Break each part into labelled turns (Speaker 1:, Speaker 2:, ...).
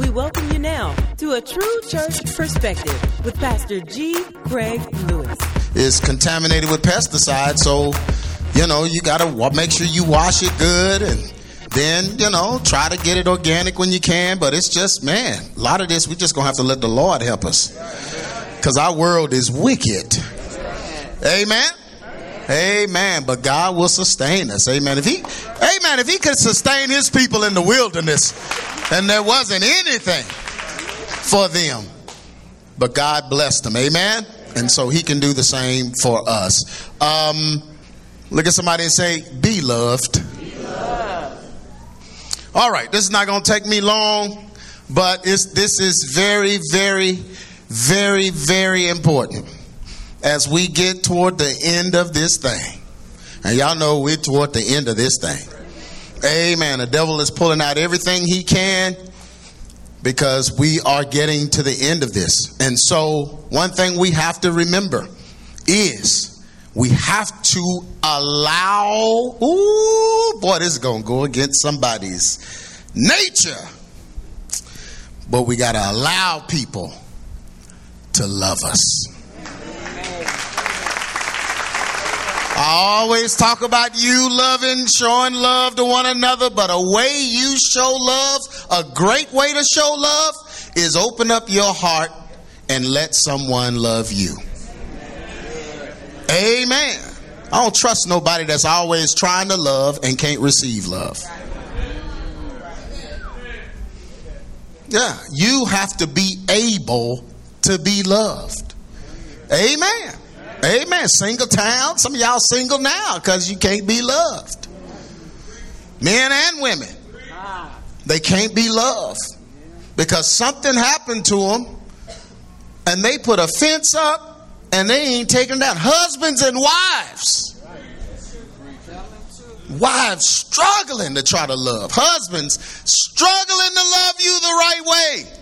Speaker 1: We welcome you now to a true church perspective with Pastor G. Craig Lewis.
Speaker 2: It's contaminated with pesticides, so you know you got to make sure you wash it good and then you know try to get it organic when you can. But it's just man, a lot of this we just gonna have to let the Lord help us because our world is wicked. Amen. Amen. But God will sustain us. Amen. If he, amen. If he could sustain his people in the wilderness and there wasn't anything for them, but God blessed them. Amen. And so he can do the same for us. Um, look at somebody and say, be loved. All right. This is not going to take me long, but this is very, very, very, very important as we get toward the end of this thing. And y'all know we're toward the end of this thing. Amen. The devil is pulling out everything he can because we are getting to the end of this. And so, one thing we have to remember is we have to allow, ooh, boy, this is going to go against somebody's nature. But we got to allow people to love us. I always talk about you loving, showing love to one another, but a way you show love, a great way to show love, is open up your heart and let someone love you. Amen. I don't trust nobody that's always trying to love and can't receive love. Yeah, you have to be able to be loved. Amen. Amen. Single town. Some of y'all single now because you can't be loved. Men and women. They can't be loved because something happened to them and they put a fence up and they ain't taking down. Husbands and wives. Wives struggling to try to love. Husbands struggling to love you the right way.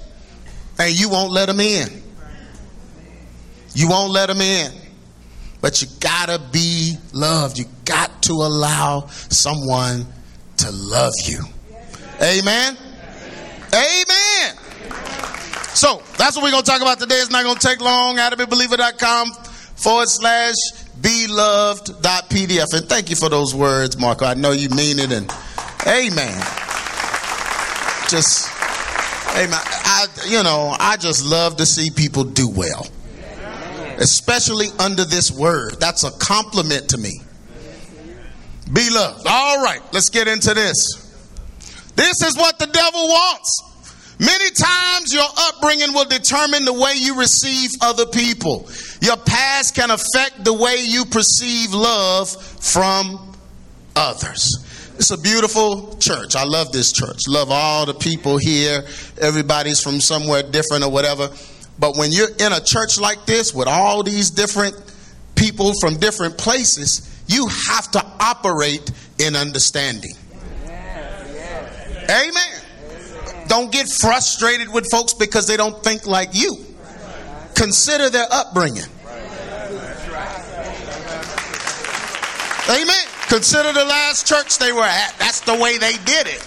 Speaker 2: And you won't let them in. You won't let them in. But you gotta be loved. You got to allow someone to love you. Amen. Amen. So that's what we're gonna talk about today. It's not gonna take long. AdamandBeliever.com forward slash be beloved.pdf. And thank you for those words, Marco. I know you mean it and amen. Just amen. I you know, I just love to see people do well especially under this word. That's a compliment to me. Be loved. All right, let's get into this. This is what the devil wants. Many times your upbringing will determine the way you receive other people. Your past can affect the way you perceive love from others. It's a beautiful church. I love this church. Love all the people here. Everybody's from somewhere different or whatever. But when you're in a church like this with all these different people from different places, you have to operate in understanding. Amen. Don't get frustrated with folks because they don't think like you. Consider their upbringing. Amen. Consider the last church they were at. That's the way they did it.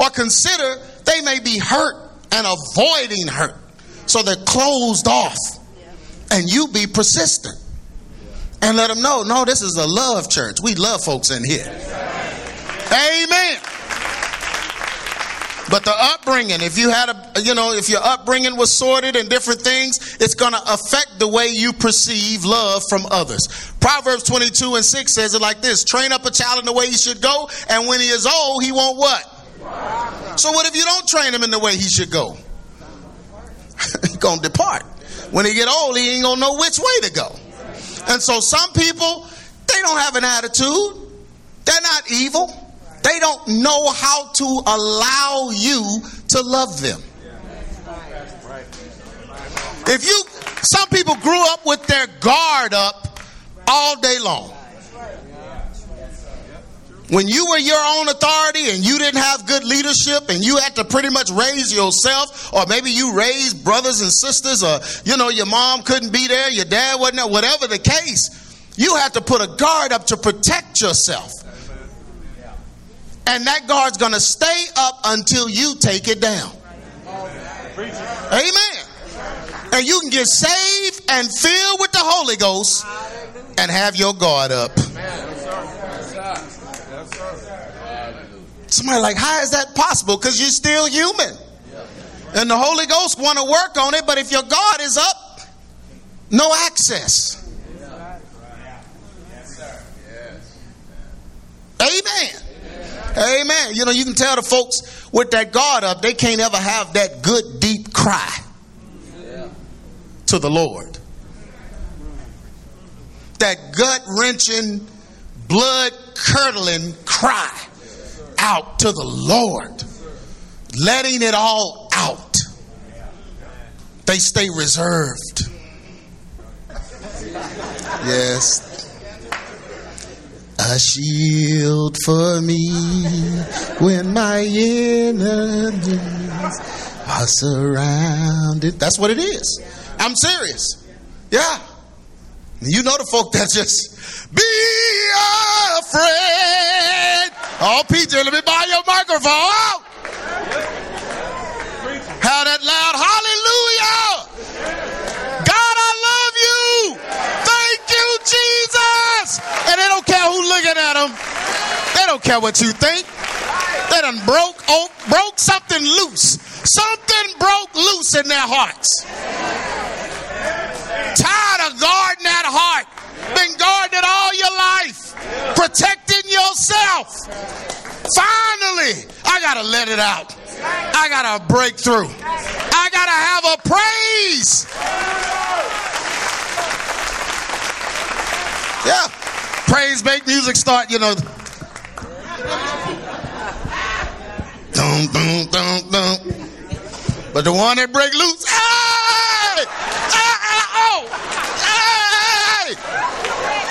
Speaker 2: Or consider they may be hurt and avoiding hurt. So they're closed off. And you be persistent. And let them know, no, this is a love church. We love folks in here. Amen. But the upbringing, if you had a, you know, if your upbringing was sorted and different things, it's going to affect the way you perceive love from others. Proverbs 22 and 6 says it like this Train up a child in the way he should go, and when he is old, he won't what? So, what if you don't train him in the way he should go? He's going to depart. When he get old, he ain't to know which way to go. And so some people, they don't have an attitude. They're not evil. They don't know how to allow you to love them. If you, some people grew up with their guard up all day long. When you were your own authority and you didn't have good leadership and you had to pretty much raise yourself, or maybe you raised brothers and sisters, or you know, your mom couldn't be there, your dad wasn't there, whatever the case, you had to put a guard up to protect yourself. And that guard's gonna stay up until you take it down. Amen. And you can get saved and filled with the Holy Ghost and have your guard up. Somebody like, how is that possible? Because you're still human. And the Holy Ghost want to work on it, but if your guard is up, no access. Amen. Amen. You know, you can tell the folks with that guard up, they can't ever have that good deep cry to the Lord. That gut wrenching, blood curdling cry out to the Lord, letting it all out. They stay reserved. Yes. A shield for me when my enemies are surrounded. That's what it is. I'm serious. Yeah. You know the folk that just be afraid. Oh, PJ, let me buy your microphone. How that loud hallelujah. God, I love you. Thank you, Jesus. And they don't care who looking at them. They don't care what you think. They done broke, oh, broke something loose. Something broke loose in their hearts. Tired of guarding that heart. Been guarding it all your life. Protecting yourself. Finally, I gotta let it out. I gotta break through. I gotta have a praise. Yeah. Praise make music start, you know. Dum, dum, dum, dum. But the one that break loose, hey! Hey, hey, oh! Hey!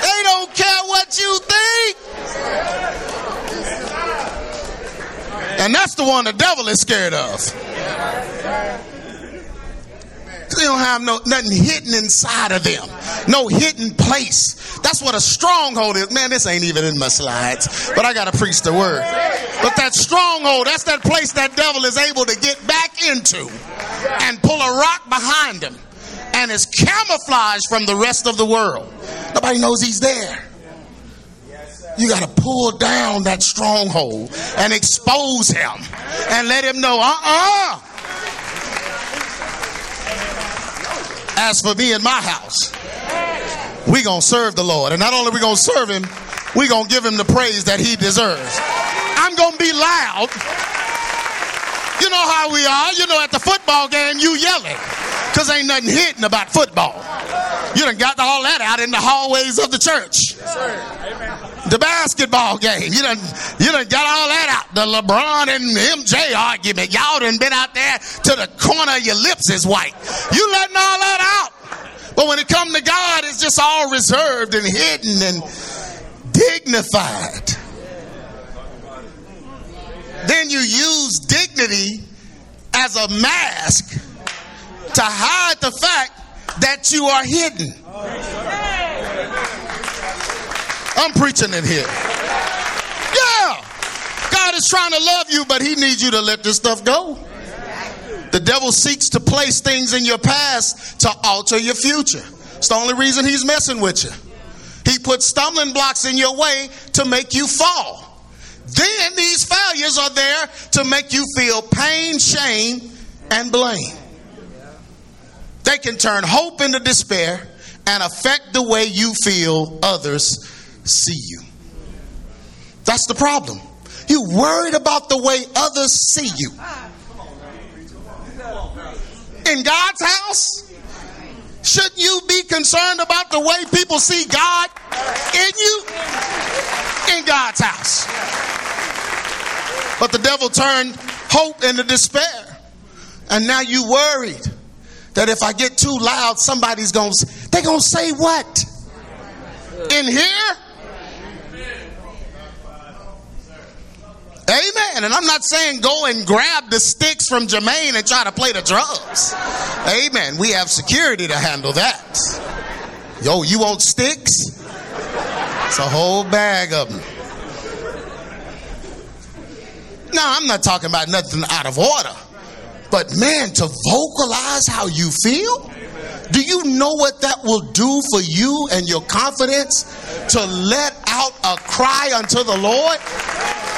Speaker 2: They don't care what you think. And that's the one the devil is scared of. They don't have no nothing hidden inside of them. No hidden place. That's what a stronghold is. Man, this ain't even in my slides, but I gotta preach the word. But that stronghold, that's that place that devil is able to get back into and pull a rock behind him and is camouflaged from the rest of the world. Nobody knows he's there. You got to pull down that stronghold and expose him and let him know, uh uh As for me and my house, we going to serve the Lord. And not only we going to serve him, we going to give him the praise that he deserves. I'm going to be loud. You know how we are. You know, at the football game, you yelling. Because ain't nothing hidden about football. You done got all that out in the hallways of the church. The basketball game. You done, you done got all that out. The LeBron and MJ argument. Y'all done been out there to the corner of your lips is white. You letting all that out. But when it come to God, it's just all reserved and hidden and dignified. Then you use dignity as a mask to hide the fact that you are hidden. I'm preaching in here. Yeah. God is trying to love you, but He needs you to let this stuff go. The devil seeks to place things in your past to alter your future. It's the only reason he's messing with you. He puts stumbling blocks in your way to make you fall. Then these failures are there to make you feel pain, shame, and blame. They can turn hope into despair and affect the way you feel others see you. That's the problem. You're worried about the way others see you. In God's house, shouldn't you be concerned about the way people see God in you? In God's house. But the devil turned hope into despair. And now you worried that if I get too loud, somebody's going to, they're going to say what? In here? Amen. And I'm not saying go and grab the sticks from Jermaine and try to play the drums. Amen. We have security to handle that. Yo, you want sticks? It's a whole bag of them. No, I'm not talking about nothing out of order. But man, to vocalize how you feel, do you know what that will do for you and your confidence? To let out a cry unto the Lord,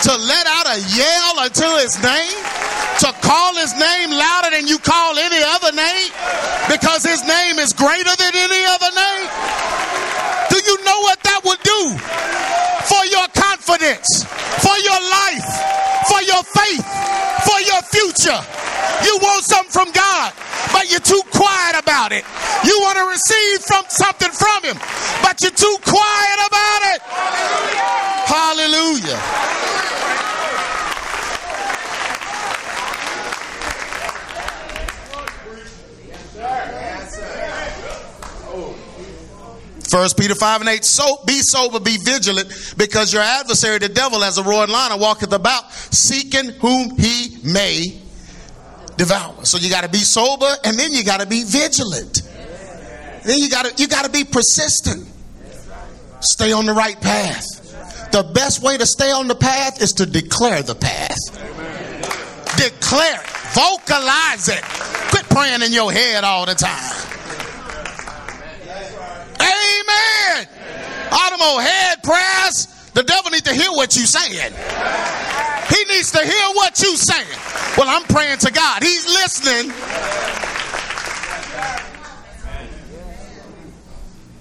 Speaker 2: to let out a yell unto his name, to call his name louder than you call any other name, because his name is greater than any other name. Do you know what that would do for your confidence, for your life, for your faith, for your future? You want something from God, but you're too quiet about it. You want to receive from something from Him, but you're too quiet about it. Hallelujah. First Peter 5 and 8, so be sober, be vigilant, because your adversary, the devil, as a roaring lion, walketh about, seeking whom he may devour. So you got to be sober, and then you got to be vigilant. Then you got to you got to be persistent. Stay on the right path. The best way to stay on the path is to declare the path. Declare it. Vocalize it. Quit praying in your head all the time. Amen. All head prayers, the devil needs to hear what you're saying. He needs to hear what you're saying. Well, I'm praying to God. He's listening.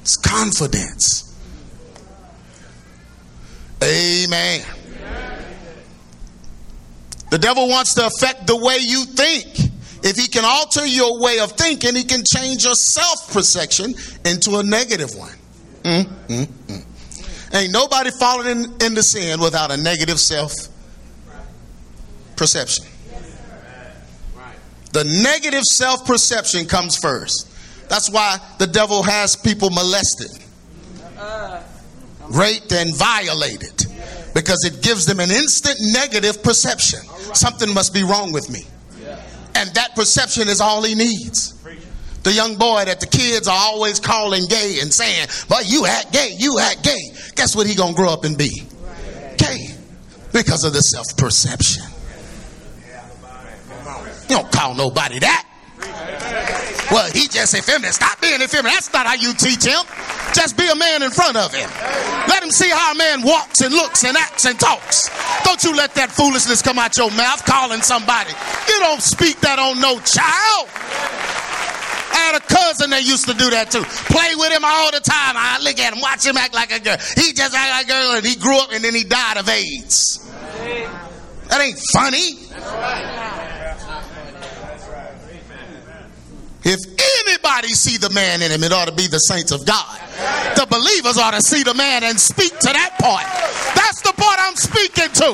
Speaker 2: It's confidence. Amen. The devil wants to affect the way you think. If he can alter your way of thinking, he can change your self perception into a negative one. Mm, mm, mm. Ain't nobody falling in, into sin without a negative self perception. The negative self perception comes first. That's why the devil has people molested, raped, and violated because it gives them an instant negative perception. Something must be wrong with me. And that perception is all he needs. The young boy that the kids are always calling gay and saying, "But you act gay, you act gay." Guess what he gonna grow up and be? Gay, because of the self perception. You don't call nobody that. Well, he just effeminate. Stop being effeminate. That's not how you teach him. Just be a man in front of him. Let him see how a man walks and looks and acts and talks. Don't you let that foolishness come out your mouth calling somebody. You don't speak that on no child. Had a cousin that used to do that too. Play with him all the time. I look at him, watch him act like a girl. He just act like a girl and he grew up and then he died of AIDS. That ain't funny. If anybody see the man in him, it ought to be the saints of God. The believers ought to see the man and speak to that part. That's the part I'm speaking to.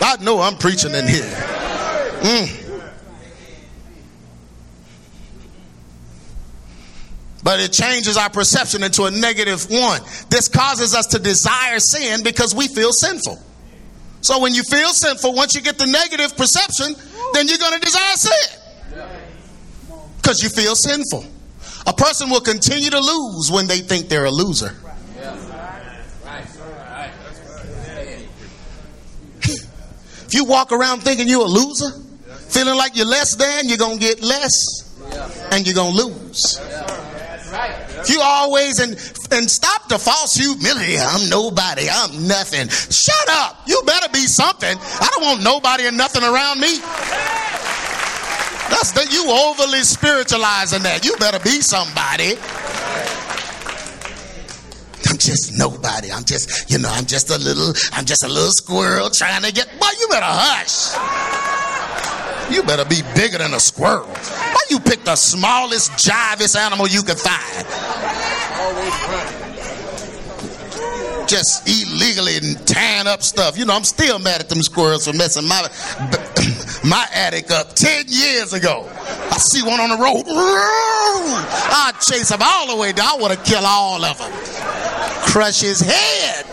Speaker 2: I know I'm preaching in here. Mm. But it changes our perception into a negative one. This causes us to desire sin because we feel sinful. So when you feel sinful, once you get the negative perception, then you're going to desire sin. Because you feel sinful. A person will continue to lose when they think they're a loser. If you walk around thinking you're a loser, feeling like you're less than, you're going to get less and you're going to lose. You always and and stop the false humility. I'm nobody. I'm nothing. Shut up. You better be something. I don't want nobody and nothing around me. That's that you overly spiritualizing that. You better be somebody. I'm just nobody. I'm just, you know, I'm just a little, I'm just a little squirrel trying to get. Boy, you better hush. You better be bigger than a squirrel. Why you pick the smallest, jivest animal you can find? Just illegally and tearing up stuff. You know, I'm still mad at them squirrels for messing my my attic up 10 years ago. I see one on the road. I'd chase him all the way down. I want to kill all of them. Crush his head.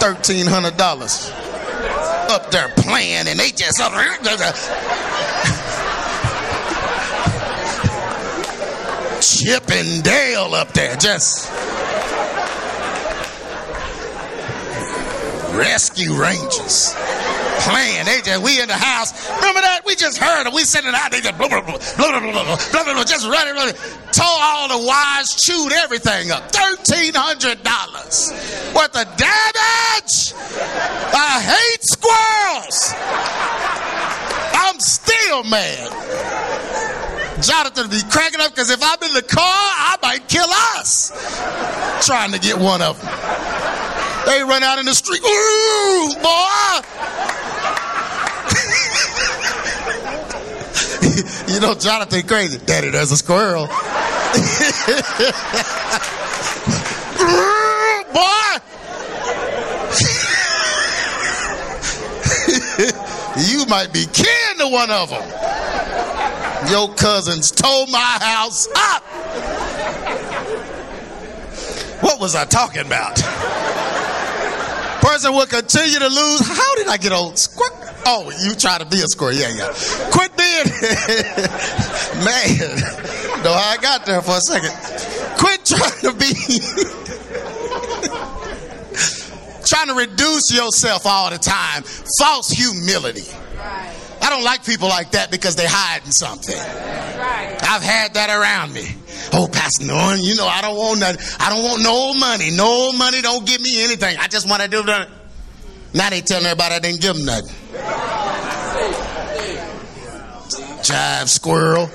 Speaker 2: $1,300 up there playing and they just chipping uh, Chip and Dale up there just rescue rangers playing. They just we in the house. Remember that? We just heard them. We sitting out. They just blah blah blah blah blah blah blah, blah, blah, blah just running, running. Tore all the wires, chewed everything up. Thirteen hundred dollars worth of damage. I hate squirrels. I'm still mad. Jonathan be cracking up because if I'm in the car, I might kill us. Trying to get one of them. They run out in the street. Ooh, boy. you know, Jonathan crazy. Daddy, there's a squirrel. boy. you might be kin to one of them. Your cousins tore my house up. What was I talking about? Person will continue to lose. How did I get old? Squirt. Oh, you try to be a squirrel. Yeah, yeah. Quit being. Man, know how I got there for a second. Quit trying to be. trying to reduce yourself all the time. False humility. I don't like people like that because they're hiding something. I've had that around me. Oh, Pastor Norton, you know I don't want nothing. I don't want no money. No money don't give me anything. I just want to do that. Now they telling everybody I didn't give them nothing. Jive squirrel.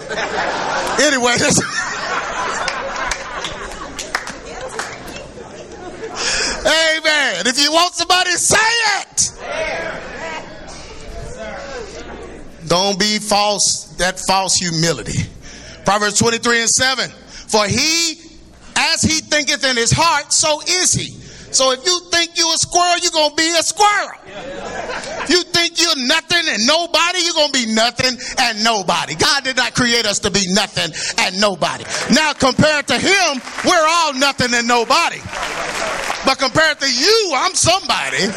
Speaker 2: Anyway, Amen. If you want somebody, say it. Don't be false, that false humility. Proverbs 23 and 7. For he, as he thinketh in his heart, so is he. So if you think you're a squirrel, you're to be a squirrel. If you think you're nothing and nobody, you're to be nothing and nobody. God did not create us to be nothing and nobody. Now, compared to him, we're all nothing and nobody. But compared to you, I'm somebody.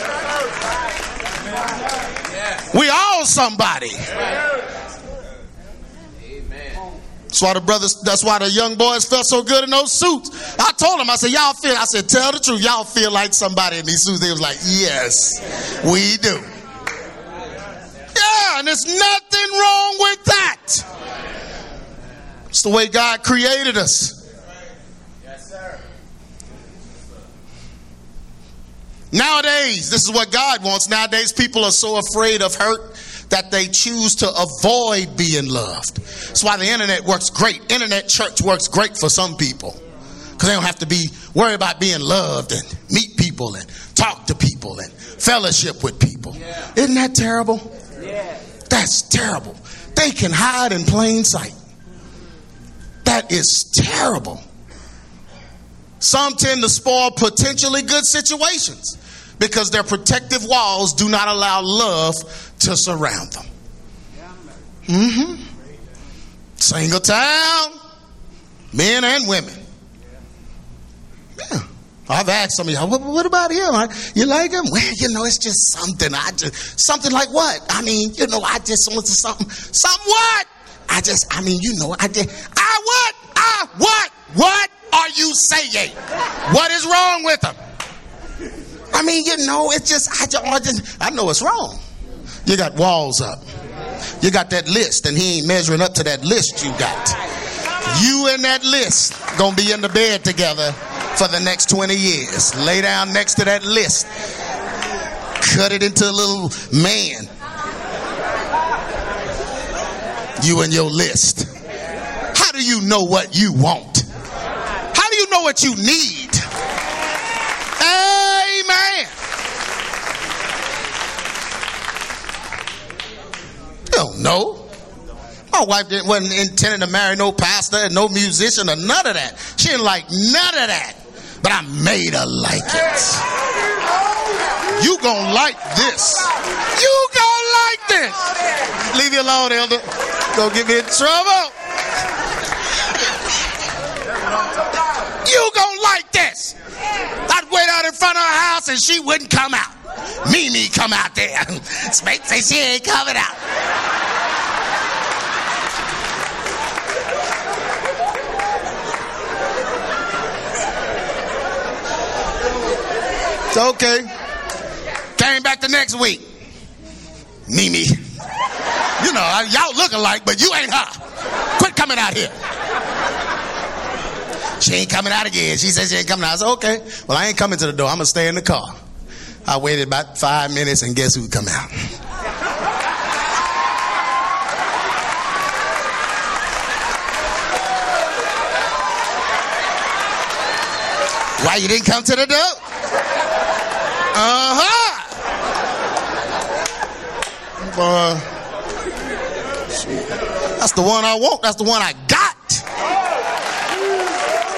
Speaker 2: We all somebody. That's why the brothers, that's why the young boys felt so good in those suits. I told them, I said, y'all feel, I said, tell the truth. Y'all feel like somebody in these suits. They was like, yes, we do. Yeah, and there's nothing wrong with that. It's the way God created us. Nowadays, this is what God wants. Nowadays, people are so afraid of hurt that they choose to avoid being loved. That's why the internet works great. Internet church works great for some people because they don't have to be worried about being loved and meet people and talk to people and fellowship with people. Yeah. Isn't that terrible? Yeah. That's terrible. They can hide in plain sight. That is terrible. Some tend to spoil potentially good situations because their protective walls do not allow love to surround them. Mm-hmm. Single town, men and women. Yeah. I've asked some of y'all, what, what about him? You like him? Well, you know, it's just something. I just something like what? I mean, you know, I just want to something. Something what? I just, I mean, you know, I just, I what? I what? What are you saying? What is wrong with him? I mean, you know, it's just I, just, I know it's wrong. You got walls up. You got that list, and he ain't measuring up to that list you got. You and that list gonna be in the bed together for the next 20 years. Lay down next to that list. Cut it into a little man. You and your list. How do you know what you want? How do you know what you need? Amen. You don't know. My wife didn't, wasn't intending to marry no pastor and no musician or none of that. She didn't like none of that. But I made her like it. You gonna like this. You gonna like this. Leave you alone, elder. Don't get me in trouble. You gonna like this. I'd wait out in front of her house and she wouldn't come out. Mimi come out there. Spade say she ain't coming out. It's okay. Came back the next week? Mimi. You know, y'all look alike, but you ain't her. Quit coming out here. She ain't coming out again. She says she ain't coming out. I said, okay. Well, I ain't coming to the door. I'm going to stay in the car. I waited about five minutes, and guess who come out? Why you didn't come to the door? Uh huh. Uh, that's the one I want. That's the one I got.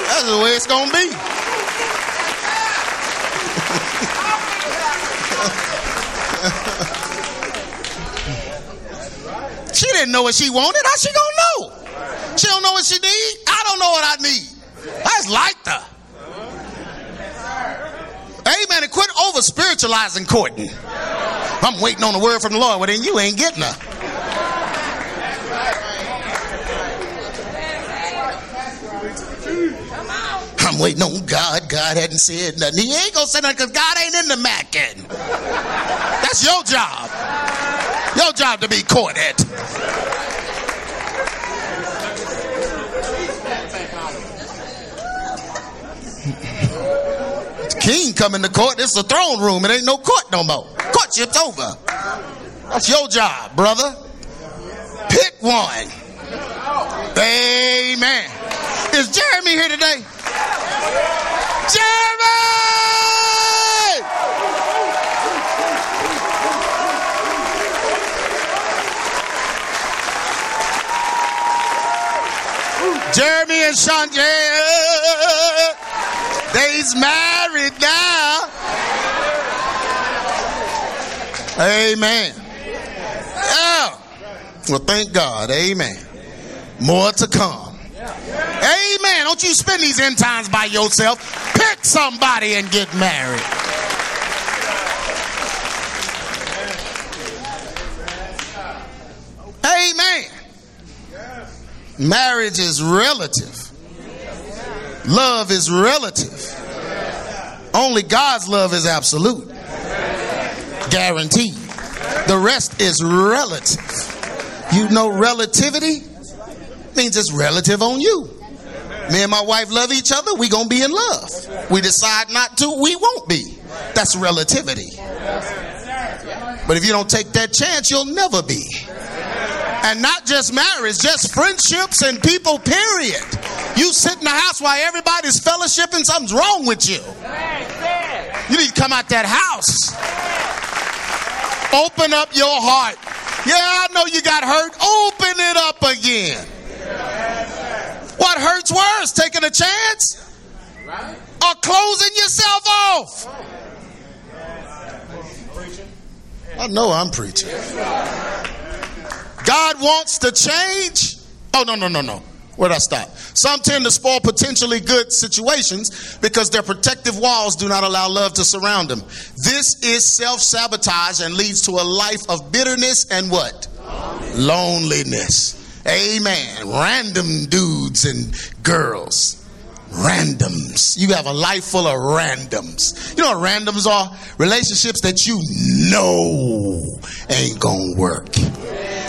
Speaker 2: That's the way it's gonna be. Didn't know what she wanted. How she gonna know? She don't know what she need. I don't know what I need. I just liked her. Amen. And quit over spiritualizing courting. I'm waiting on the word from the Lord. Well, then you ain't getting her. I'm waiting on God. God hadn't said nothing. He ain't gonna say nothing because God ain't in the macking. That's your job. Your job to be courted. King coming to court. Is a throne room. It ain't no court no more. Courtship's over. That's your job, brother. Pick one. Amen. Is Jeremy here today? Jeremy! Jeremy and Shante. They's married now. Amen. Yeah. Well, thank God. Amen. More to come. Amen. Don't you spend these end times by yourself. Pick somebody and get married. Amen. Marriage is relative. Love is relative. Only God's love is absolute. Guaranteed. The rest is relative. You know, relativity means it's relative on you. Me and my wife love each other, We're gonna be in love. We decide not to, we won't be. That's relativity. But if you don't take that chance, you'll never be. And not just marriage, just friendships and people, period. You sit in the house while everybody's fellowshipping, something's wrong with you. You need to come out that house. Open up your heart. Yeah, I know you got hurt. Open it up again. What hurts worse, taking a chance or closing yourself off? I know I'm preaching. God wants to change. Oh, no, no, no, no. Where'd I stop? Some tend to spoil potentially good situations because their protective walls do not allow love to surround them. This is self sabotage and leads to a life of bitterness and what? Loneliness. Amen. Random dudes and girls. Randoms. You have a life full of randoms. You know what randoms are? Relationships that you know ain't gonna work.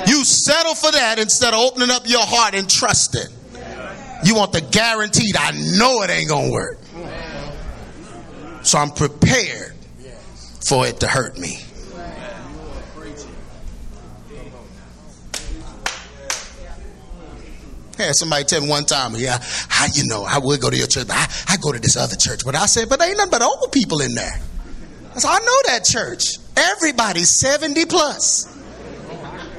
Speaker 2: You settle for that instead of opening up your heart and trusting. You want the guaranteed, I know it ain't gonna work. So I'm prepared for it to hurt me. Yeah, somebody tell me one time, yeah, how you know I would go to your church, but I, I go to this other church. But I said, but ain't nothing but old people in there. I said, I know that church. Everybody's 70 plus.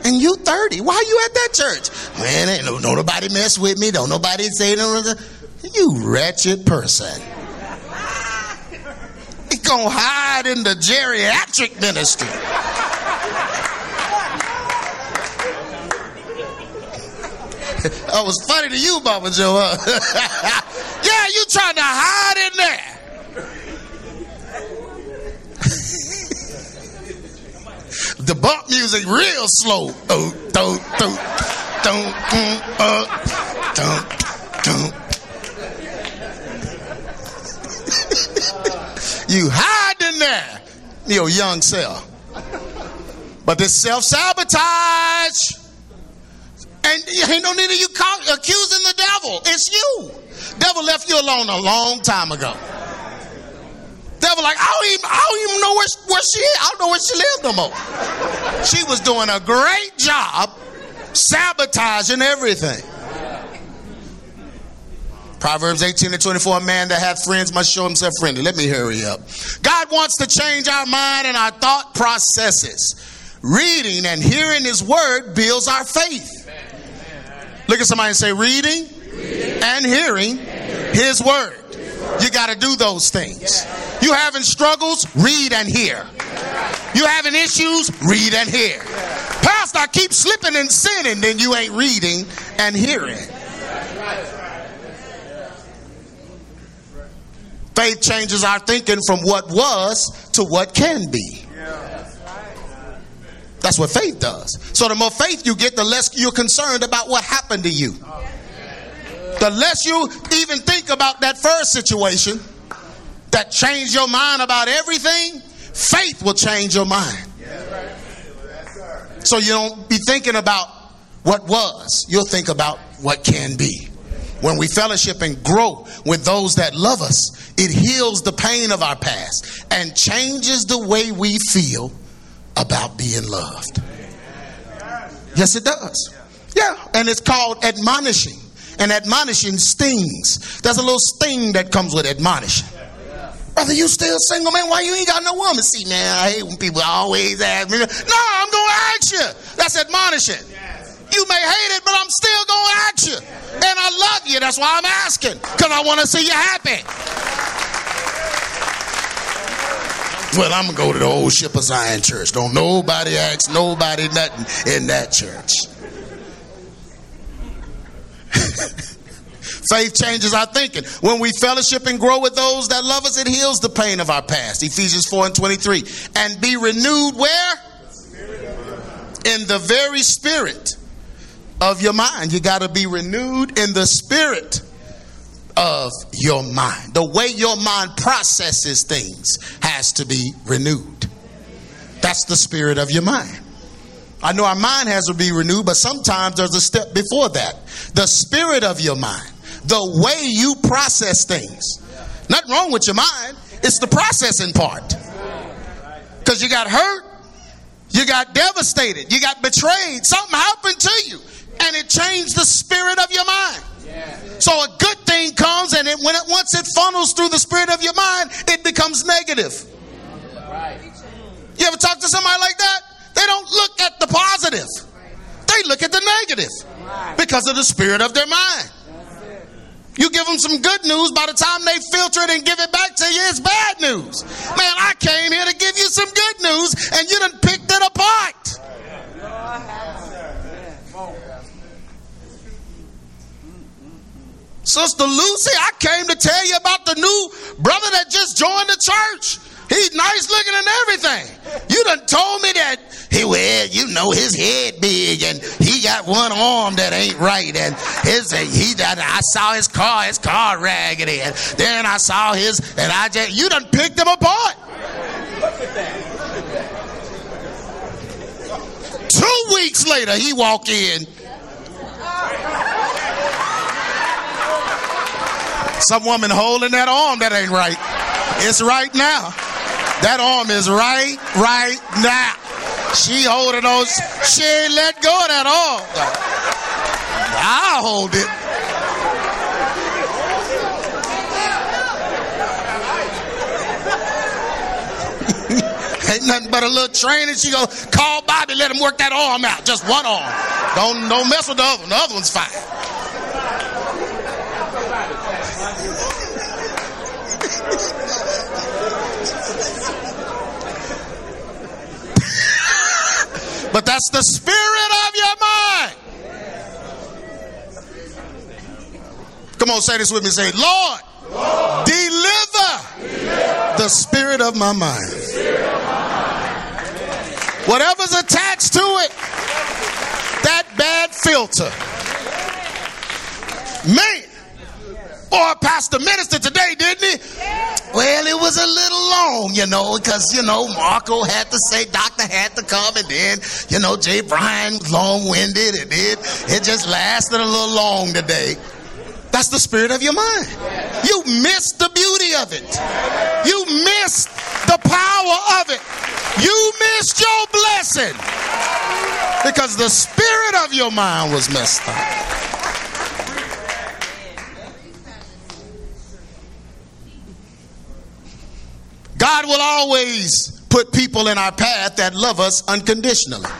Speaker 2: And you 30. Why you at that church? Man, ain't no, no nobody mess with me. Don't nobody say no. You wretched person. He gonna hide in the geriatric ministry. oh, was funny to you, Baba Joe. Huh? yeah, you trying to hide in there. The bump music real slow. Oh, don't, don't, don't, uh, don't, don't. you hide in there, your young self. But this self sabotage. And ain't no need of you accusing the devil. It's you. Devil left you alone a long time ago. Devil like, I don't even, I don't even know where, where she is. I don't know where she lives no more. She was doing a great job sabotaging everything. Proverbs 18 and 24, a man that hath friends must show himself friendly. Let me hurry up. God wants to change our mind and our thought processes. Reading and hearing his word builds our faith. Look at somebody and say, reading, reading. and hearing, and his word. You got to do those things. You having struggles? Read and hear. You having issues? Read and hear. Pastor, I keep slipping and sinning, then you ain't reading and hearing. Faith changes our thinking from what was to what can be. That's what faith does. So the more faith you get, the less you're concerned about what happened to you. The less you even think about that first situation that changed your mind about everything, faith will change your mind. So you don't be thinking about what was, you'll think about what can be. When we fellowship and grow with those that love us, it heals the pain of our past and changes the way we feel about being loved. Yes, it does. Yeah, and it's called admonishing. And admonishing stings. There's a little sting that comes with admonishing. Brother, you still single, man? Why you ain't got no woman? See, man, I hate when people always ask me. No, I'm going to ask you. That's admonishing. You may hate it, but I'm still going to ask you. And I love you. That's why I'm asking. Because I want to see you happy. Well, I'm going to go to the old Ship of Zion church. Don't nobody ask nobody nothing in that church. Faith changes our thinking. When we fellowship and grow with those that love us, it heals the pain of our past. Ephesians 4 and 23. And be renewed where? In the very spirit of your mind. You got to be renewed in the spirit of your mind. The way your mind processes things has to be renewed. That's the spirit of your mind. I know our mind has to be renewed, but sometimes there's a step before that. The spirit of your mind, the way you process things. Nothing wrong with your mind, it's the processing part. Because you got hurt, you got devastated, you got betrayed, something happened to you, and it changed the spirit of your mind. So a good thing comes, and it, when it once it funnels through the spirit of your mind, it becomes negative. You ever talk to somebody like that? They don't look at the positive; they look at the negative because of the spirit of their mind. You give them some good news, by the time they filter it and give it back to you, it's bad news. Man, I came here to give you some good news, and you done picked it apart. Sister Lucy, I came to tell you about the new brother that just joined the church. He's nice looking and everything. You done told me that he well, you know, his head big and he got one arm that ain't right, and his he that I saw his car, his car raggedy, and then I saw his, and I just you done picked him apart. Two weeks later, he walk in. Some woman holding that arm that ain't right. It's right now. That arm is right, right now. She holding on. She ain't let go of that arm. I'll hold it. Ain't nothing but a little training. She go call Bobby, let him work that arm out. Just one arm. Don't don't mess with the other one. The other one's fine. But that's the spirit of your mind. Come on, say this with me. Say, Lord, Lord deliver, deliver, the spirit of my mind. Whatever's attached to it, that bad filter. Man, or Pastor Minister today, didn't he? Well, it was a little you know, because, you know, Marco had to say, Doctor had to come, and then, you know, Jay Bryan long winded, and then it just lasted a little long today. That's the spirit of your mind. You missed the beauty of it. You missed the power of it. You missed your blessing because the spirit of your mind was messed up. God will always put people in our path that love us unconditionally.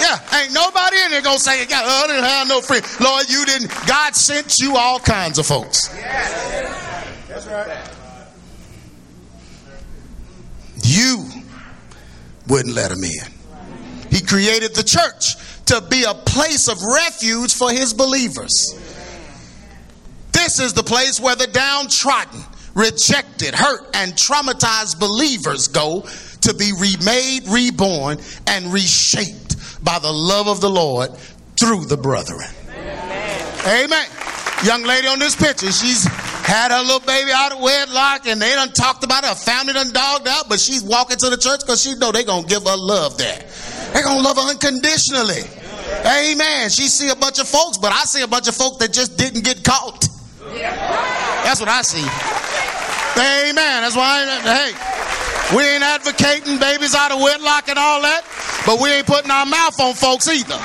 Speaker 2: Yeah, ain't nobody in there gonna say, God, I didn't have no friend. Lord, you didn't. God sent you all kinds of folks. That's right. You wouldn't let him in. He created the church to be a place of refuge for his believers. This is the place where the downtrodden, rejected, hurt, and traumatized believers go to be remade, reborn, and reshaped by the love of the Lord through the brethren. Amen. Amen. Young lady on this picture, she's had her little baby out of wedlock and they done talked about her family done dogged out, but she's walking to the church because she know they gonna give her love there. They gonna love her unconditionally. Amen. She see a bunch of folks, but I see a bunch of folks that just didn't get caught. That's what I see. Amen. That's why, hey, we ain't advocating babies out of wedlock and all that, but we ain't putting our mouth on folks either.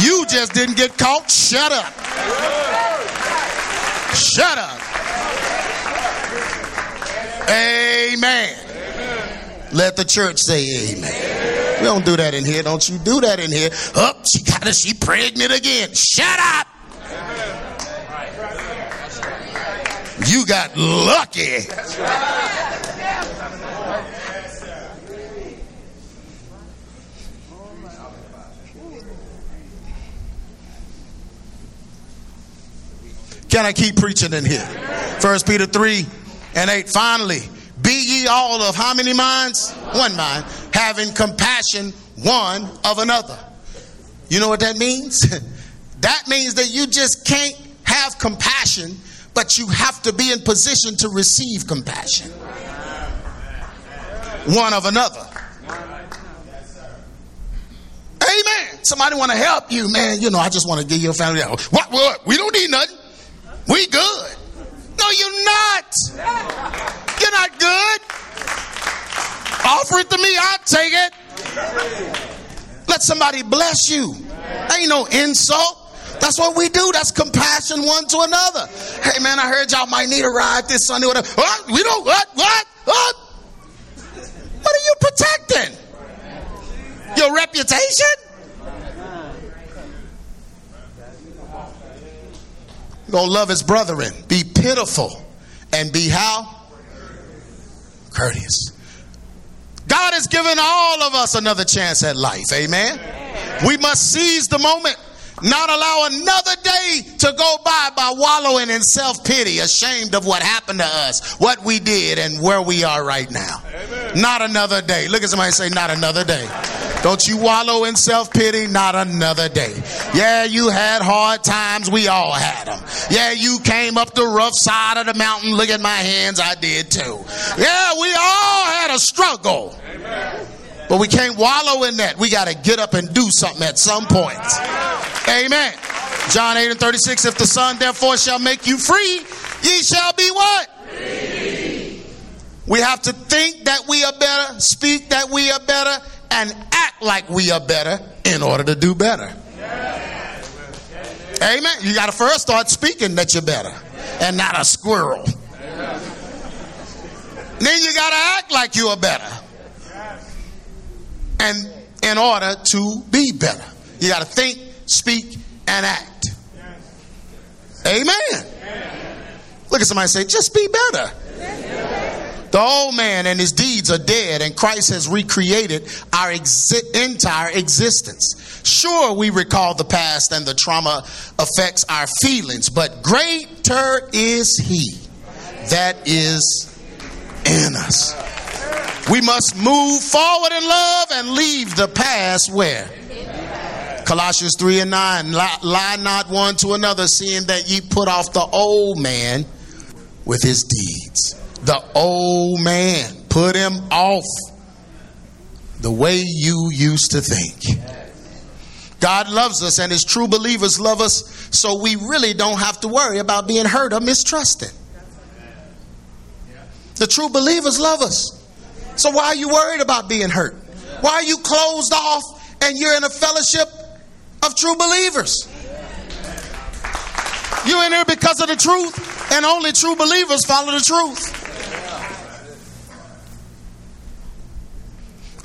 Speaker 2: You just didn't get caught. Shut up. Shut up. Amen. Let the church say amen. We don't do that in here. Don't you do that in here. Up, oh, she got her, she pregnant again. Shut up. You got lucky. Can I keep preaching in here? First Peter 3 and 8. Finally, be ye all of how many minds? One mind, having compassion one of another. You know what that means? that means that you just can't have compassion, but you have to be in position to receive compassion. One of another. Amen. Somebody want to help you, man. You know, I just want to give you a family. What? What? We don't need nothing. We good. No, you're not. You're not good. Offer it to me, I'll take it. Let somebody bless you. Ain't no insult. That's what we do. That's compassion one to another. Hey man, I heard y'all might need a ride this Sunday. Whatever. What? We don't. What? What? What? What are you protecting? Your reputation? gonna love his brethren. Be pitiful and be how? Courteous. God has given all of us another chance at life. Amen. We must seize the moment not allow another day to go by by wallowing in self pity, ashamed of what happened to us, what we did, and where we are right now. Amen. Not another day. Look at somebody say, Not another day. Don't you wallow in self pity, not another day. Yeah, you had hard times. We all had them. Yeah, you came up the rough side of the mountain. Look at my hands. I did too. Yeah, we all had a struggle. Amen. But we can't wallow in that. We got to get up and do something at some point. Amen. John 8 and 36 If the Son therefore shall make you free, ye shall be what? Free. We have to think that we are better, speak that we are better, and act like we are better in order to do better. Amen. You got to first start speaking that you're better and not a squirrel. Then you got to act like you are better and in order to be better. You got to think, speak, and act. Amen. Look at somebody say, just be better. The old man and his deeds are dead, and Christ has recreated our entire existence. Sure, we recall the past and the trauma affects our feelings, but greater is He that is in us. We must move forward in love and leave the past where? Colossians 3 and 9. Lie not one to another, seeing that ye put off the old man with his deeds. The old man Put him off the way you used to think. God loves us and his true believers love us, so we really don't have to worry about being hurt or mistrusted. The true believers love us. So why are you worried about being hurt? Why are you closed off and you're in a fellowship of true believers? You're in here because of the truth, and only true believers follow the truth.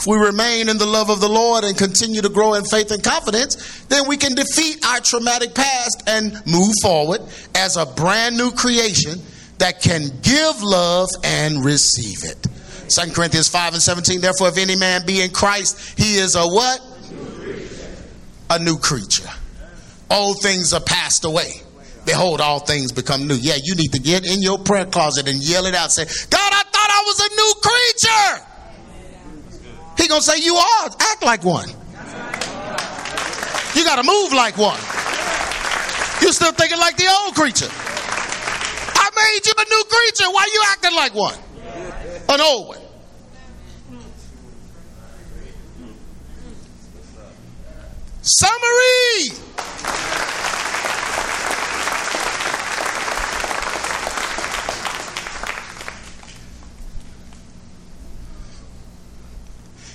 Speaker 2: If we remain in the love of the Lord and continue to grow in faith and confidence, then we can defeat our traumatic past and move forward as a brand new creation that can give love and receive it. 2 Corinthians 5 and 17, therefore, if any man be in Christ, he is a what? A new creature. Old things are passed away. Behold, all things become new. Yeah, you need to get in your prayer closet and yell it out. Say, God, I thought I was a new creature. He gonna say you are. Act like one. You gotta move like one. You still thinking like the old creature. I made you a new creature. Why you acting like one? An old one. Summary.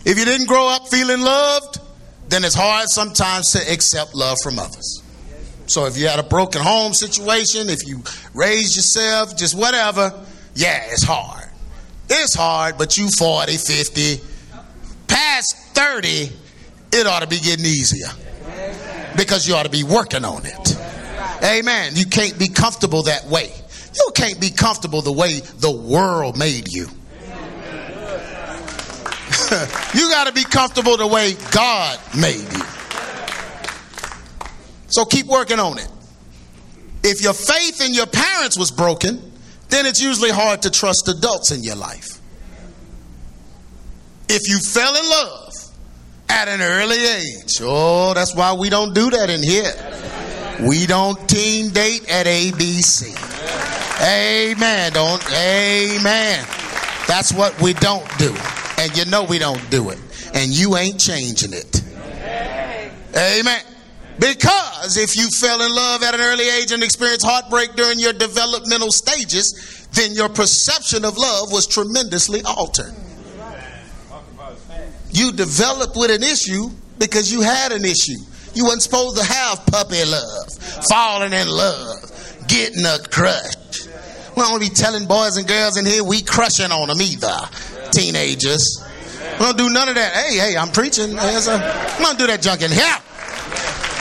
Speaker 2: If you didn't grow up feeling loved, then it's hard sometimes to accept love from others. So if you had a broken home situation, if you raised yourself, just whatever, yeah, it's hard. It's hard, but you 40, 50, past 30, it ought to be getting easier. Because you ought to be working on it. Amen. You can't be comfortable that way. You can't be comfortable the way the world made you. you got to be comfortable the way God made you. So keep working on it. If your faith in your parents was broken, then it's usually hard to trust adults in your life. If you fell in love at an early age, oh, that's why we don't do that in here. We don't teen date at ABC. Amen. Don't, amen. That's what we don't do. And you know we don't do it. And you ain't changing it. Amen. Because if you fell in love at an early age and experienced heartbreak during your developmental stages, then your perception of love was tremendously altered. You developed with an issue because you had an issue. You wasn't supposed to have puppy love, falling in love, getting a crush. We don't be telling boys and girls in here we crushing on them either teenagers. We don't do none of that. Hey, hey, I'm preaching. We don't do that junk in here.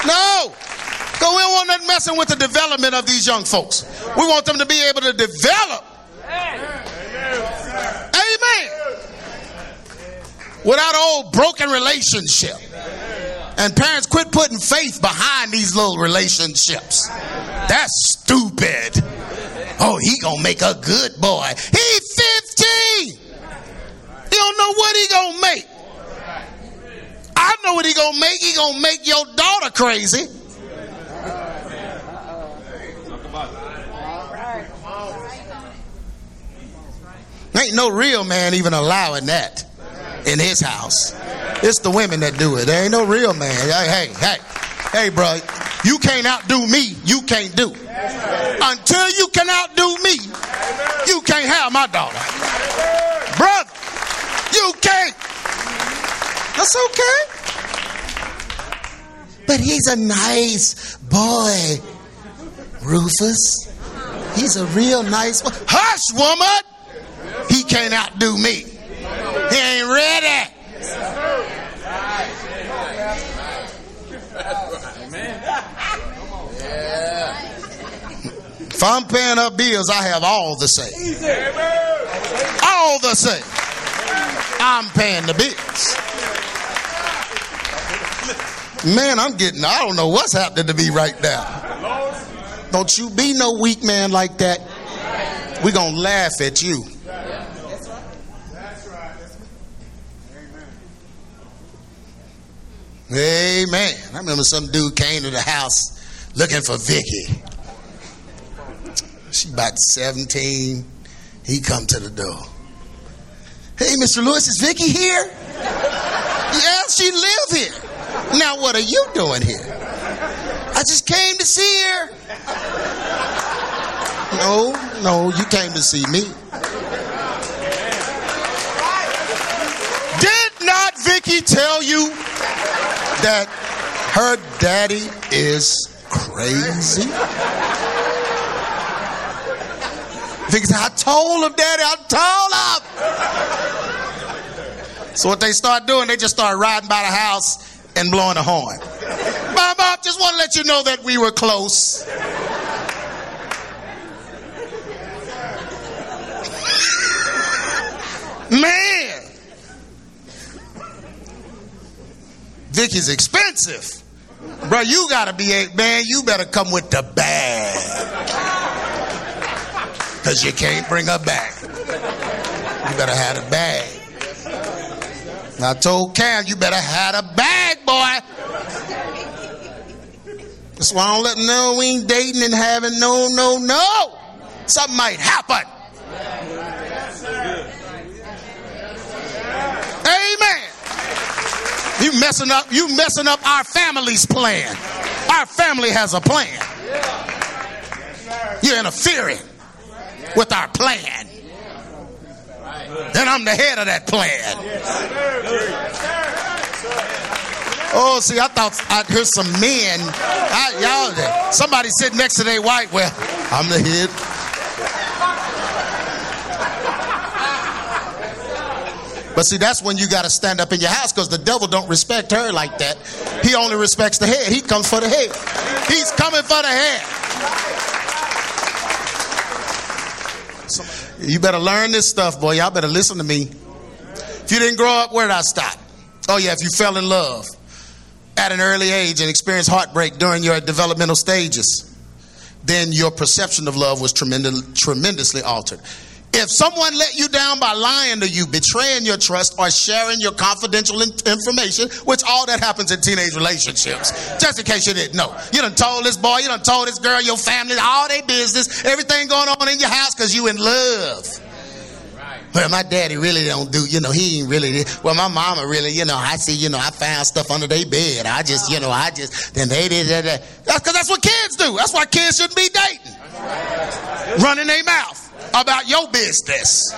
Speaker 2: No. Because we don't want nothing messing with the development of these young folks. We want them to be able to develop. Amen. Without old broken relationship. And parents quit putting faith behind these little relationships. That's stupid. Oh, he gonna make a good boy. He 15. He don't know what he gonna make. I know what he gonna make. He gonna make your daughter crazy. Ain't no real man even allowing that in his house. It's the women that do it. There ain't no real man. Hey, hey, hey, hey, bro. You can't outdo me. You can't do. Until you can outdo me, you can't have my daughter. Brother, you can't. That's okay. But he's a nice boy, Rufus. He's a real nice boy. Hush, woman. He can't outdo me. He ain't ready. If I'm paying up bills, I have all the same. All the same. I'm paying the bills. Man, I'm getting, I don't know what's happening to me right now. Don't you be no weak man like that. We're going to laugh at you. Amen. I remember some dude came to the house looking for Vicky. She about 17. He come to the door. Hey, Mr. Lewis, is Vicky here? yeah, she live here. Now, what are you doing here? I just came to see her. No, no, you came to see me. Did not Vicky tell you that her daddy is crazy? Said, I told him, Daddy, I told him. So what they start doing, they just start riding by the house and blowing a horn. Mom, just want to let you know that we were close. Man. Vicky's expensive. Bro, you gotta be a man, you better come with the bag because you can't bring her back. You better have a bag. I told Cam, you better have a bag, boy. That's why I don't let know we ain't dating and having no, no, no. Something might happen. Amen. You messing up, you messing up our family's plan. Our family has a plan. You're interfering with our plan. Then I'm the head of that plan. Oh, see, I thought I'd hear some men. I, y'all, somebody sitting next to their wife. Well, I'm the head. But see, that's when you got to stand up in your house because the devil don't respect her like that. He only respects the head. He comes for the head. He's coming for the head. You better learn this stuff, boy. Y'all better listen to me. If you didn't grow up, where did I stop? Oh, yeah, if you fell in love at an early age and experienced heartbreak during your developmental stages, then your perception of love was tremendous, tremendously altered. If someone let you down by lying to you, betraying your trust, or sharing your confidential information, which all that happens in teenage relationships, just in case you didn't know. You done told this boy, you done told this girl, your family, all their business, everything going on in your house because you in love. Well, my daddy really don't do, you know, he ain't really, well, my mama really, you know, I see, you know, I found stuff under their bed. I just, you know, I just, then they did that. That's because that's what kids do. That's why kids shouldn't be dating. Running their mouth about your business.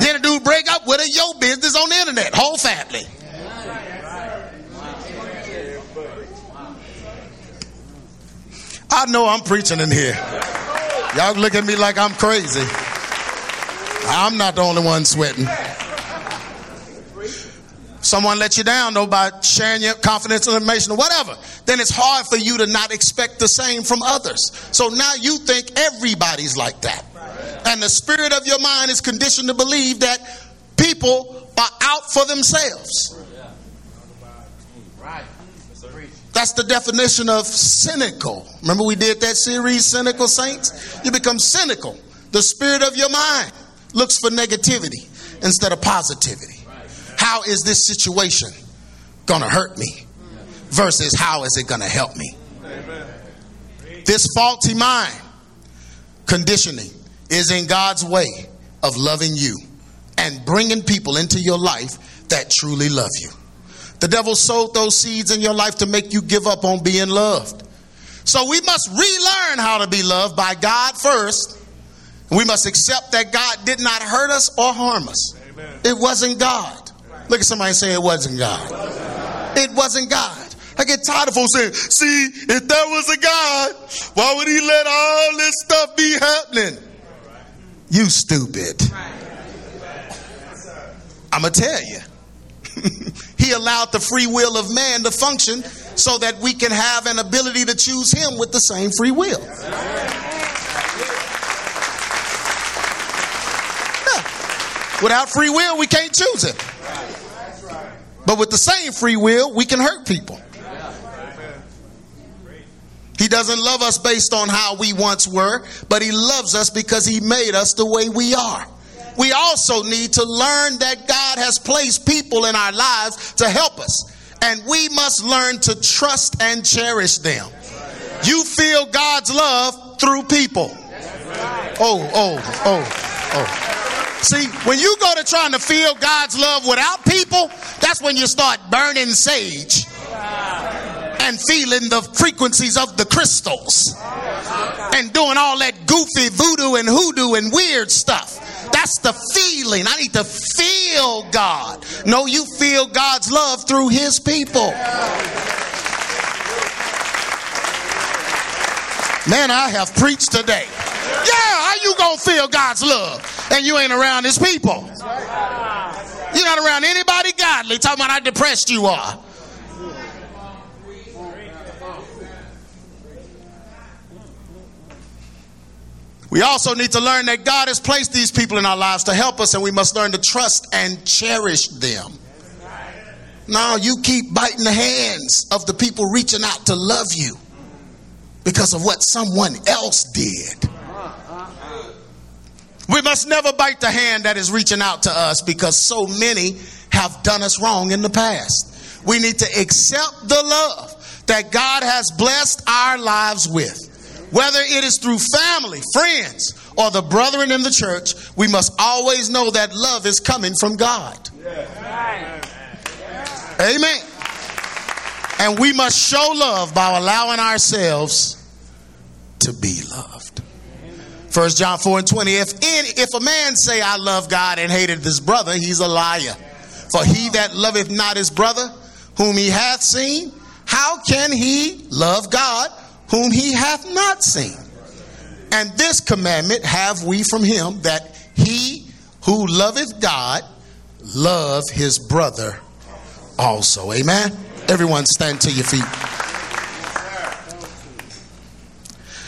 Speaker 2: Then a dude break up with a your business on the internet, whole family. I know I'm preaching in here. Y'all look at me like I'm crazy. I'm not the only one sweating. Someone let you down though by sharing your confidential information or whatever, then it's hard for you to not expect the same from others. So now you think everybody's like that. And the spirit of your mind is conditioned to believe that people are out for themselves. That's the definition of cynical. Remember, we did that series, Cynical Saints? You become cynical. The spirit of your mind looks for negativity instead of positivity. How is this situation going to hurt me? Versus how is it going to help me? This faulty mind conditioning is in God's way of loving you and bringing people into your life that truly love you. The devil sowed those seeds in your life to make you give up on being loved. So we must relearn how to be loved by God first. We must accept that God did not hurt us or harm us. Amen. It wasn't God. Look at somebody say it wasn't God. It wasn't God. I get tired of folks saying, see, if there was a God, why would he let all this stuff be happening? You stupid. I'm going to tell you. he allowed the free will of man to function so that we can have an ability to choose him with the same free will. Without free will, we can't choose him. But with the same free will, we can hurt people. Doesn't love us based on how we once were, but He loves us because He made us the way we are. We also need to learn that God has placed people in our lives to help us, and we must learn to trust and cherish them. You feel God's love through people. Oh, oh, oh, oh. See, when you go to trying to feel God's love without people, that's when you start burning sage and feeling the frequencies of the crystals and doing all that goofy voodoo and hoodoo and weird stuff. That's the feeling. I need to feel God. No, you feel God's love through His people. Man, I have preached today. Yeah, how you gonna feel God's love and you ain't around His people? You're not around anybody godly. Talking about how depressed you are. We also need to learn that God has placed these people in our lives to help us, and we must learn to trust and cherish them. Now, you keep biting the hands of the people reaching out to love you because of what someone else did. We must never bite the hand that is reaching out to us because so many have done us wrong in the past. We need to accept the love that God has blessed our lives with. Whether it is through family, friends, or the brethren in the church, we must always know that love is coming from God. Amen. And we must show love by allowing ourselves to be loved. First John 4 and 20. If any, if a man say I love God and hated his brother, he's a liar. For he that loveth not his brother, whom he hath seen, how can he love God whom he hath not seen. And this commandment have we from him that he who loveth God love his brother also. Amen. Everyone stand to your feet.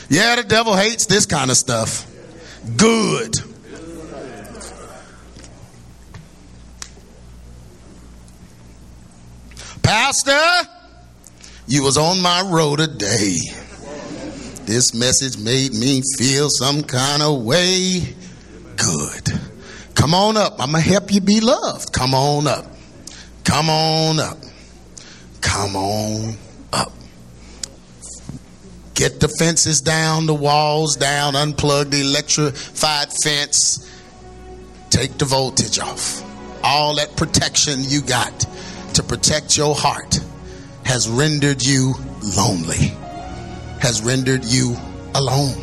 Speaker 2: Yeah, the devil hates this kind of stuff. Good. Pastor, you was on my road today. This message made me feel some kind of way. Good. Come on up. I'm going to help you be loved. Come on up. Come on up. Come on up. Get the fences down, the walls down, unplug the electrified fence. Take the voltage off. All that protection you got to protect your heart has rendered you lonely has rendered you alone.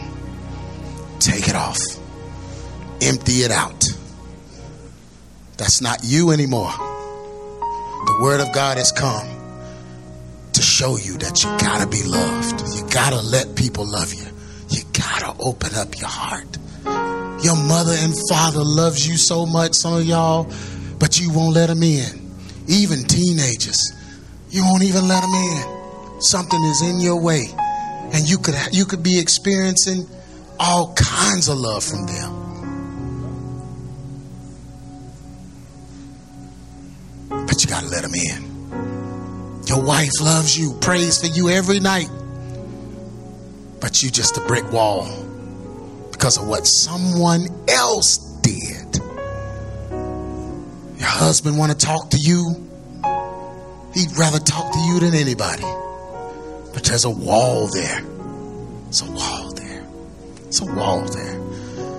Speaker 2: Take it off, empty it out. That's not you anymore. The Word of God has come to show you that you gotta be loved. You gotta let people love you. You gotta open up your heart. Your mother and father loves you so much, some of y'all, but you won't let them in. Even teenagers, you won't even let them in. Something is in your way and you could you could be experiencing all kinds of love from them. But you got to let them in. Your wife loves you, prays for you every night. But you just a brick wall because of what someone else did. Your husband want to talk to you. He'd rather talk to you than anybody. But there's a wall there. It's a wall there. It's a wall there.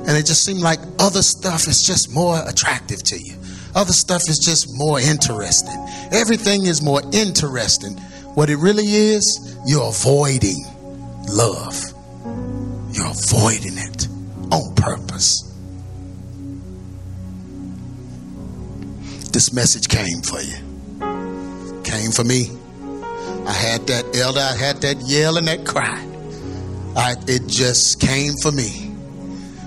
Speaker 2: And it just seemed like other stuff is just more attractive to you. Other stuff is just more interesting. Everything is more interesting. What it really is, you're avoiding love. You're avoiding it on purpose. This message came for you. Came for me. I had that elder, I had that yell and that cry. I, it just came for me.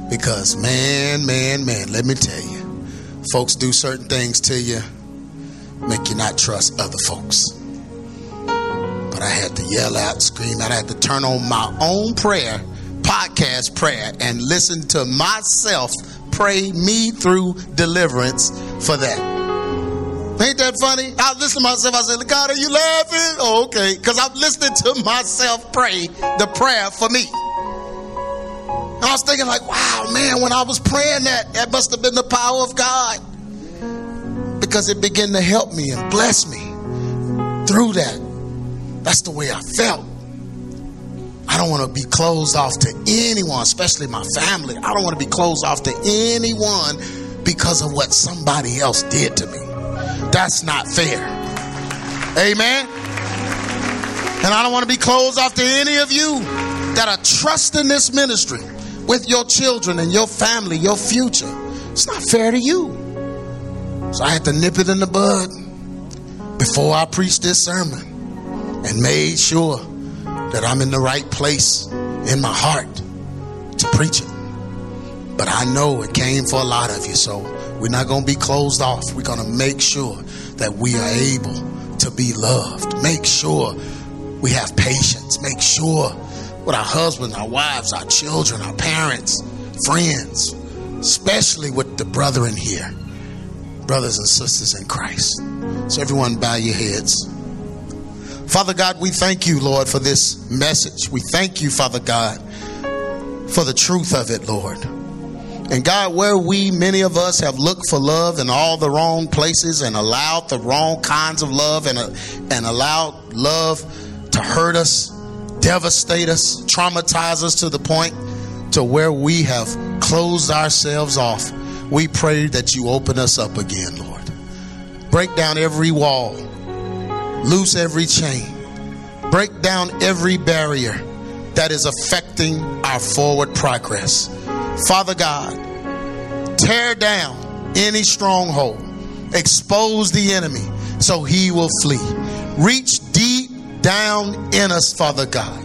Speaker 2: Because, man, man, man, let me tell you, folks do certain things to you, make you not trust other folks. But I had to yell out, scream out, I had to turn on my own prayer, podcast prayer, and listen to myself pray me through deliverance for that. Ain't that funny? I listen to myself. I said, God, are you laughing? Oh, okay. Because I'm listening to myself pray the prayer for me. And I was thinking, like, wow, man, when I was praying that, that must have been the power of God. Because it began to help me and bless me through that. That's the way I felt. I don't want to be closed off to anyone, especially my family. I don't want to be closed off to anyone because of what somebody else did to me. That's not fair. Amen. And I don't want to be closed off to any of you that are trusting this ministry with your children and your family, your future. It's not fair to you. So I had to nip it in the bud before I preached this sermon and made sure that I'm in the right place in my heart to preach it. But I know it came for a lot of you, so we're not going to be closed off. We're going to make sure that we are able to be loved. Make sure we have patience. Make sure with our husbands, our wives, our children, our parents, friends, especially with the brethren here, brothers and sisters in Christ. So, everyone, bow your heads. Father God, we thank you, Lord, for this message. We thank you, Father God, for the truth of it, Lord. And God, where we, many of us, have looked for love in all the wrong places and allowed the wrong kinds of love and, uh, and allowed love to hurt us, devastate us, traumatize us to the point to where we have closed ourselves off, we pray that you open us up again, Lord. Break down every wall, loose every chain, break down every barrier that is affecting our forward progress. Father God, tear down any stronghold, expose the enemy so he will flee. Reach deep down in us, Father God,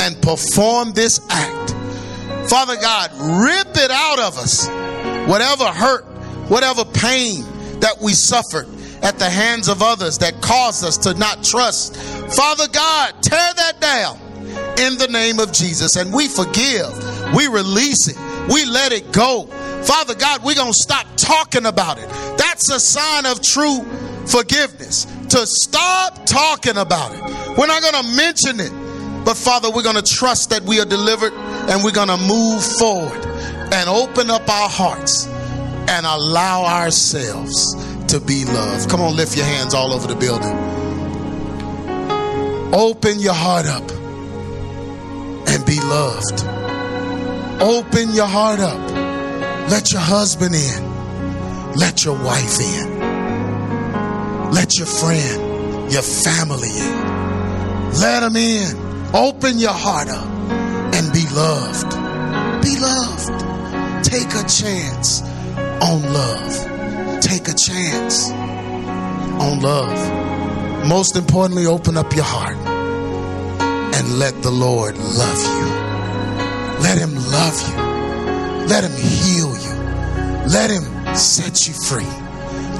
Speaker 2: and perform this act. Father God, rip it out of us. Whatever hurt, whatever pain that we suffered at the hands of others that caused us to not trust. Father God, tear that down in the name of Jesus. And we forgive, we release it, we let it go. Father God, we're going to stop talking about it. That's a sign of true forgiveness. To stop talking about it. We're not going to mention it. But Father, we're going to trust that we are delivered and we're going to move forward and open up our hearts and allow ourselves to be loved. Come on, lift your hands all over the building. Open your heart up and be loved. Open your heart up. Let your husband in. Let your wife in. Let your friend, your family in. Let them in. Open your heart up and be loved. Be loved. Take a chance on love. Take a chance on love. Most importantly, open up your heart and let the Lord love you. Let Him love you. Let Him heal you. Let Him set you free.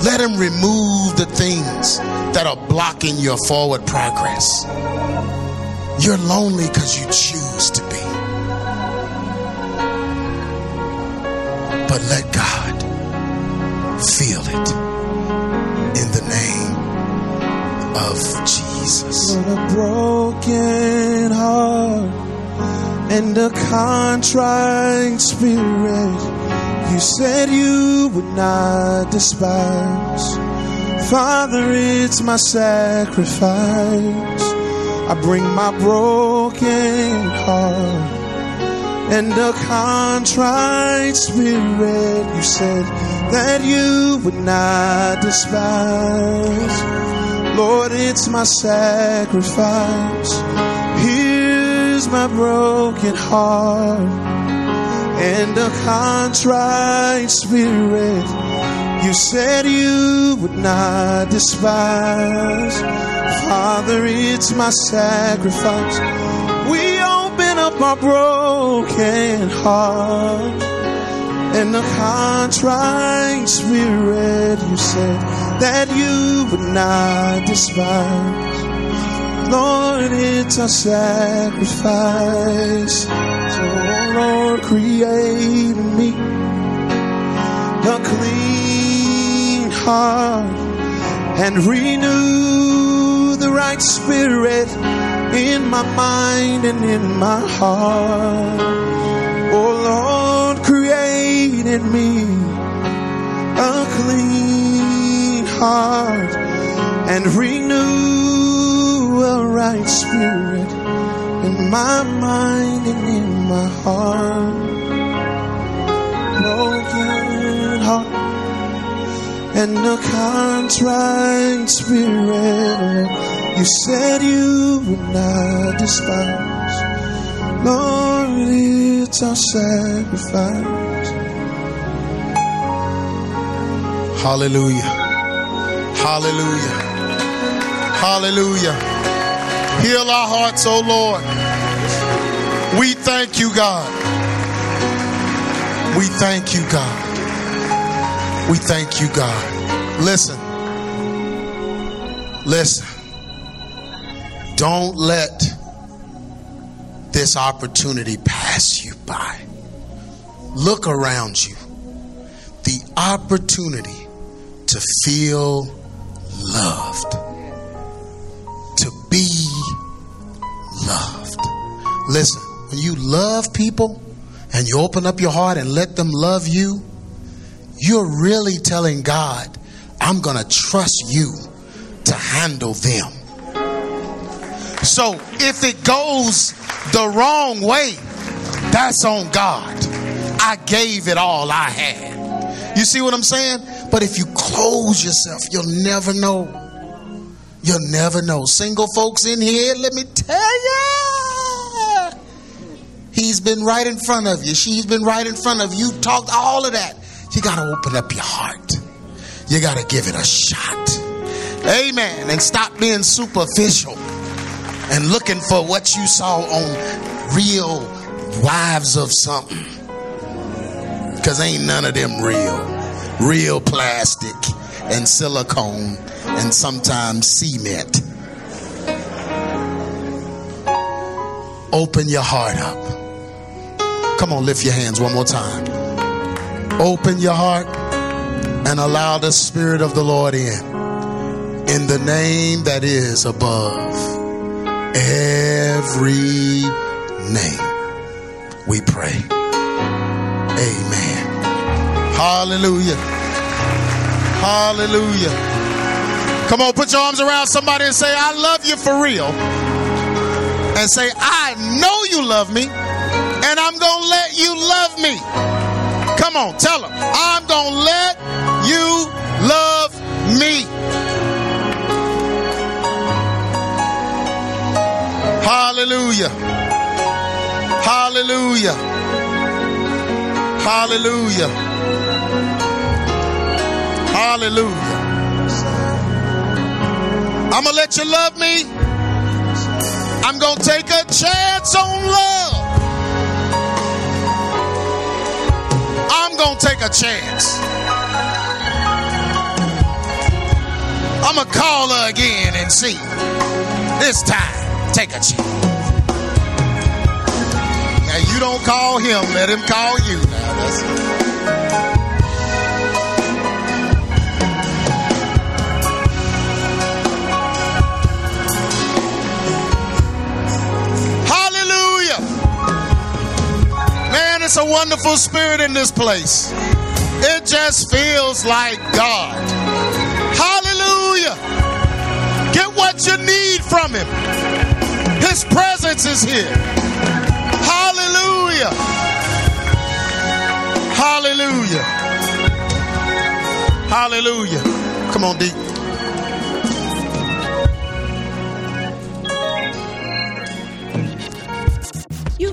Speaker 2: Let Him remove the things that are blocking your forward progress. You're lonely because you choose to be. But let God feel it in the name of Jesus.
Speaker 3: a broken heart and a contrite spirit you said you would not despise. Father, it's my sacrifice. I bring my broken heart and a contrite spirit. You said that you would not despise. Lord, it's my sacrifice. Here's my broken heart and a contrite spirit. You said you would not despise. Father, it's my sacrifice. We open up our broken heart and a contrite spirit. You said that you would not despise. Lord, it's a sacrifice. So, Lord, create me a clean heart and renew the right spirit in my mind and in my heart. Oh, Lord, create in me a clean heart and renew a right spirit in my mind and in my heart. Broken heart and a contrite spirit. You said you would not despise. Lord, it's our sacrifice.
Speaker 2: Hallelujah. Hallelujah. Hallelujah. Heal our hearts, O Lord. We thank you, God. We thank you, God. We thank you, God. Listen. Listen. Don't let this opportunity pass you by. Look around you. The opportunity to feel loved, Listen, when you love people and you open up your heart and let them love you, you're really telling God, I'm going to trust you to handle them. So if it goes the wrong way, that's on God. I gave it all I had. You see what I'm saying? But if you close yourself, you'll never know. You'll never know. Single folks in here, let me tell you. He's been right in front of you. She's been right in front of you. Talked all of that. You got to open up your heart. You got to give it a shot. Amen. And stop being superficial and looking for what you saw on real wives of something. Because ain't none of them real real plastic and silicone and sometimes cement. Open your heart up. Come on, lift your hands one more time. Open your heart and allow the Spirit of the Lord in. In the name that is above every name, we pray. Amen. Hallelujah. Hallelujah. Come on, put your arms around somebody and say, I love you for real. And say, I know you love me, and I'm going to let you love me. Come on, tell them, I'm going to let you love me. Hallelujah. Hallelujah. Hallelujah. Hallelujah. I'm going to let you love me. I'm going to take a chance on love. Going to take a chance. I'm going to call her again and see. This time, take a chance. Now, you don't call him, let him call you. Now, that's it's a wonderful spirit in this place. It just feels like God. Hallelujah. Get what you need from Him. His presence is here. Hallelujah. Hallelujah. Hallelujah. Come on, Deep.